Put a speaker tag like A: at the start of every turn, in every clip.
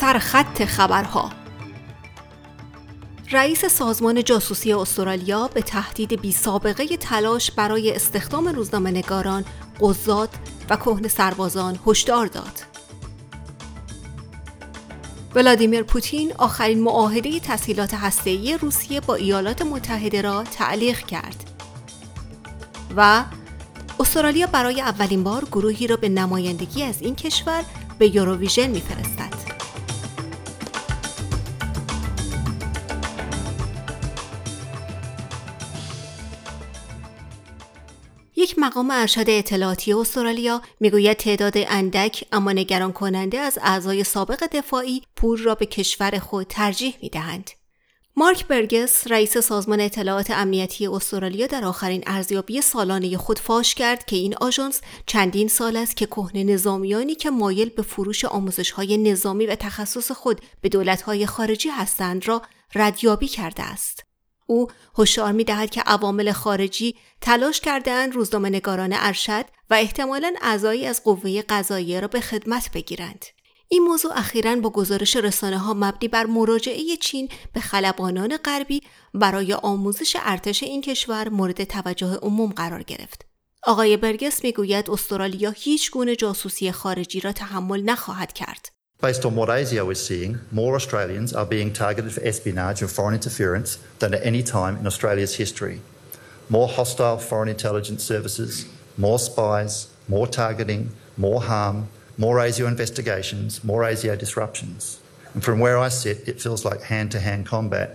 A: سرخط خبرها رئیس سازمان جاسوسی استرالیا به تهدید بی سابقه تلاش برای استخدام روزنامه نگاران، قضات و کهن سربازان هشدار داد. ولادیمیر پوتین آخرین معاهده تسهیلات هسته‌ای روسیه با ایالات متحده را تعلیق کرد و استرالیا برای اولین بار گروهی را به نمایندگی از این کشور به یوروویژن میفرستد. یک مقام ارشد اطلاعاتی استرالیا می‌گوید تعداد اندک اما نگران کننده از اعضای سابق دفاعی پول را به کشور خود ترجیح می‌دهند. مارک برگس رئیس سازمان اطلاعات امنیتی استرالیا در آخرین ارزیابی سالانه خود فاش کرد که این آژانس چندین سال است که کهنه نظامیانی که مایل به فروش آموزش های نظامی و تخصص خود به دولت های خارجی هستند را ردیابی کرده است. او هشدار می دهد که عوامل خارجی تلاش کردهاند روزنامه نگاران ارشد و احتمالا اعضایی از قوه قضاییه را به خدمت بگیرند. این موضوع اخیرا با گزارش رسانه ها مبنی بر مراجعه چین به خلبانان غربی برای آموزش ارتش این کشور مورد توجه عموم قرار گرفت. آقای برگس می‌گوید استرالیا هیچ گونه جاسوسی خارجی را تحمل نخواهد کرد.
B: Based on what ASIO is seeing, more Australians are being targeted for espionage and foreign interference than at any time in Australia's history. More hostile foreign intelligence services, more spies, more targeting, more harm, more ASIO investigations, more ASIO disruptions. And from where I sit, it feels like hand-to-hand combat.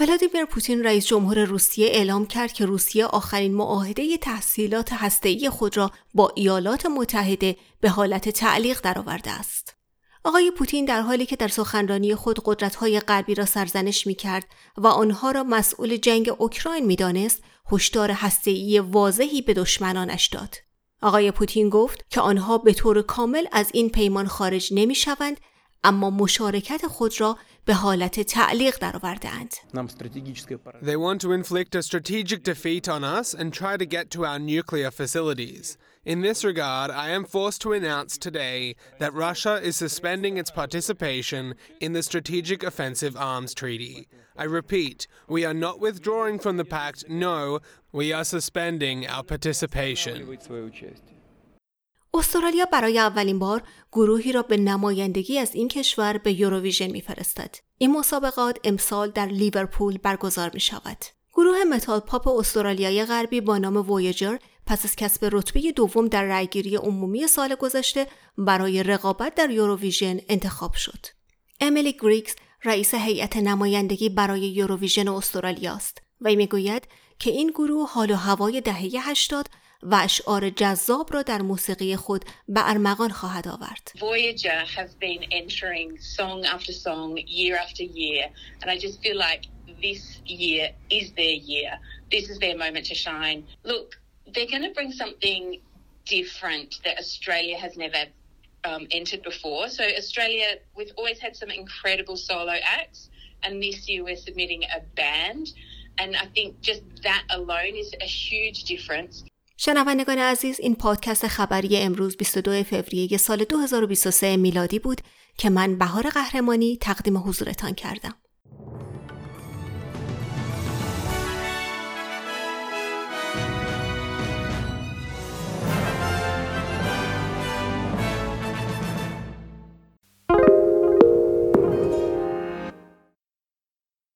A: ولادیمیر پوتین رئیس جمهور روسیه اعلام کرد که روسیه آخرین معاهده تحصیلات هسته‌ای خود را با ایالات متحده به حالت تعلیق درآورده است. آقای پوتین در حالی که در سخنرانی خود قدرت‌های غربی را سرزنش می‌کرد و آنها را مسئول جنگ اوکراین می‌دانست، هشدار هسته‌ای واضحی به دشمنانش داد. آقای پوتین گفت که آنها به طور کامل از این پیمان خارج نمی شوند اما مشارکت خود را به حالت تعلیق درآوردهاند.
C: They want to inflict a strategic defeat on us and try to get to our nuclear facilities. In this regard, I am forced to announce today that Russia is suspending its participation in the Strategic Offensive Arms Treaty. I repeat, we are not withdrawing from the pact, no, we are suspending our participation.
A: استرالیا برای اولین بار گروهی را به نمایندگی از این کشور به یوروویژن میفرستد. این مسابقات امسال در لیورپول برگزار می شود. گروه متال پاپ استرالیای غربی با نام وویجر پس از کسب رتبه دوم در رأیگیری عمومی سال گذشته برای رقابت در یوروویژن انتخاب شد. امیلی گریکس رئیس هیئت نمایندگی برای یوروویژن استرالیا است و می‌گوید که این گروه حال و هوای دهه 80 و اشعار جذاب را در موسیقی خود به ارمغان خواهد آورد.
D: Voyager have been entering song after song, year after year, and I just feel like this year is their year. This is their moment to shine. Look, they're going to bring something different that Australia has never um, entered before. So Australia, we've always had some incredible solo acts, and this year we're submitting a band, and I think just that alone is a huge difference.
A: شنوندگان عزیز این پادکست خبری امروز 22 فوریه سال 2023 میلادی بود که من بهار قهرمانی تقدیم حضورتان کردم.